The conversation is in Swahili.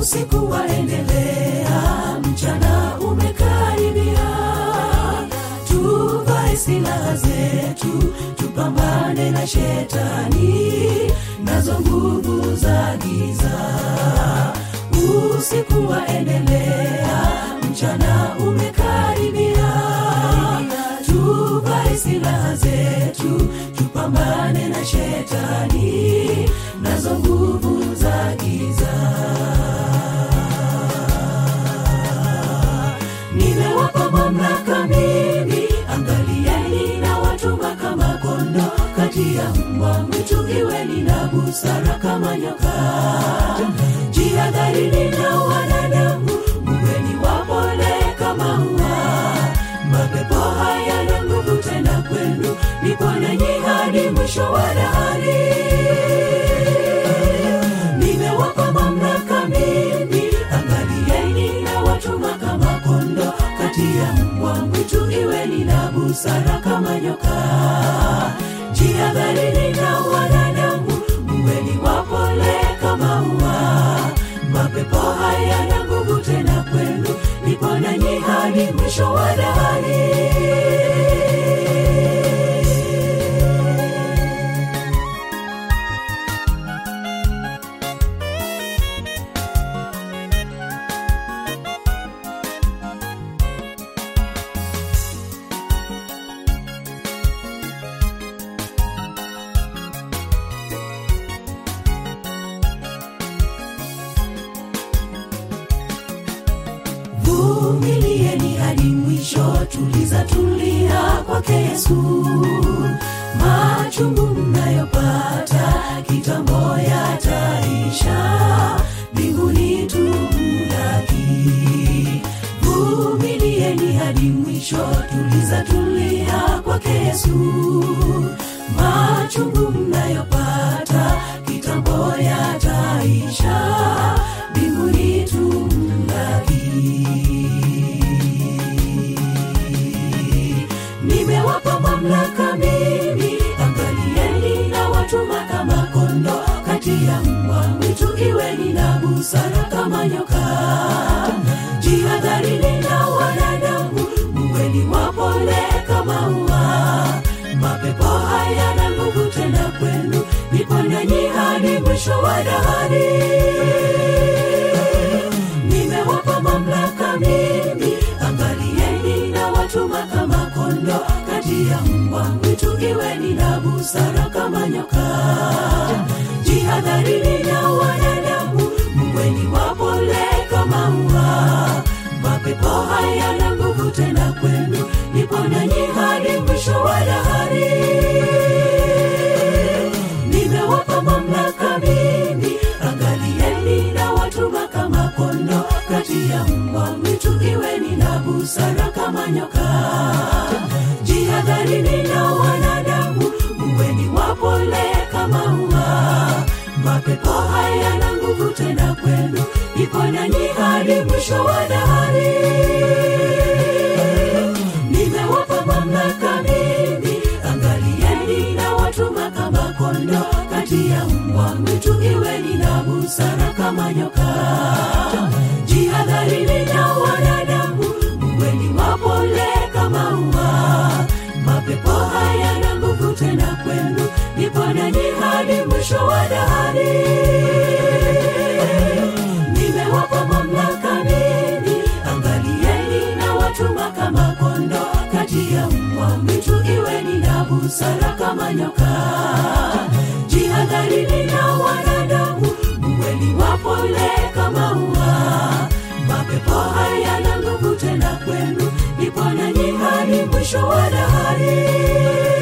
usiku waendelea, mchana umekaribia. Tuvae silaha zetu, tupambane na shetani nazo nguvu za giza. Usiku waendelea, mchana umekaribia. Tuvae silaha zetu, tupambane na shetani busara kama nyoka. Jihadharini na wanadamu, muweni wapole kama ua. Mapepo hayana nguvu tena kwenu, nipo nanyi hadi mwisho wa dahari nimewapa mamlaka mimi, angalieni na watuma kama kondo kati ya mbwa mwitu, iweni na busara kama nyoka. Jihadharini na wanadamu, kama ua. Mapepo hayana nguvu tena kwenu, nipo nanyi hadi mwisho wa dahari. Kwake Yesu. Machungu mnayopata kitambo yataisha, mbinguni tumlaki. Vumilieni hadi mwisho, tuliza tulia kwake Yesu. Machungu mnayopata kitambo yataisha, mamlaka mimi, angalieni na watuma kama kondo kati ya mbwa mwitu, iweni na busara kama nyoka. Jihadharini na wanadamu, muweni wapole kama ua. Mapepo hayana nguvu tena kwenu, nipo nanyi hadi mwisho wa dahari nyoka. Jihadharini na wanadamu, mweni wapole kama ua. Mapepo hayana nguvu tena kwenu, nipo nanyi hadi mwisho wa dahari nimewapa mamlaka mimi, angalieni na watuma kama kondo kati ya mbwa mwitu, iweni na busara kama nyoka. Jihadharini na wanadamu, muweni wapole kama ua. Mapepo hayana nguvu tena kwenu, ipo nanyi hadi mwisho wa dahari nimewapa mamlaka mimi, angalieni na watuma kama kondo kati ya mbwa mwitu, iweni na busara kama nyoka. kama nyoka. Jihadharini na wanadamu, mwe ni wapole kama ua. Mapepo hayana nguvu tena kwenu, ndipo nanyi hadi mwisho wa dahari.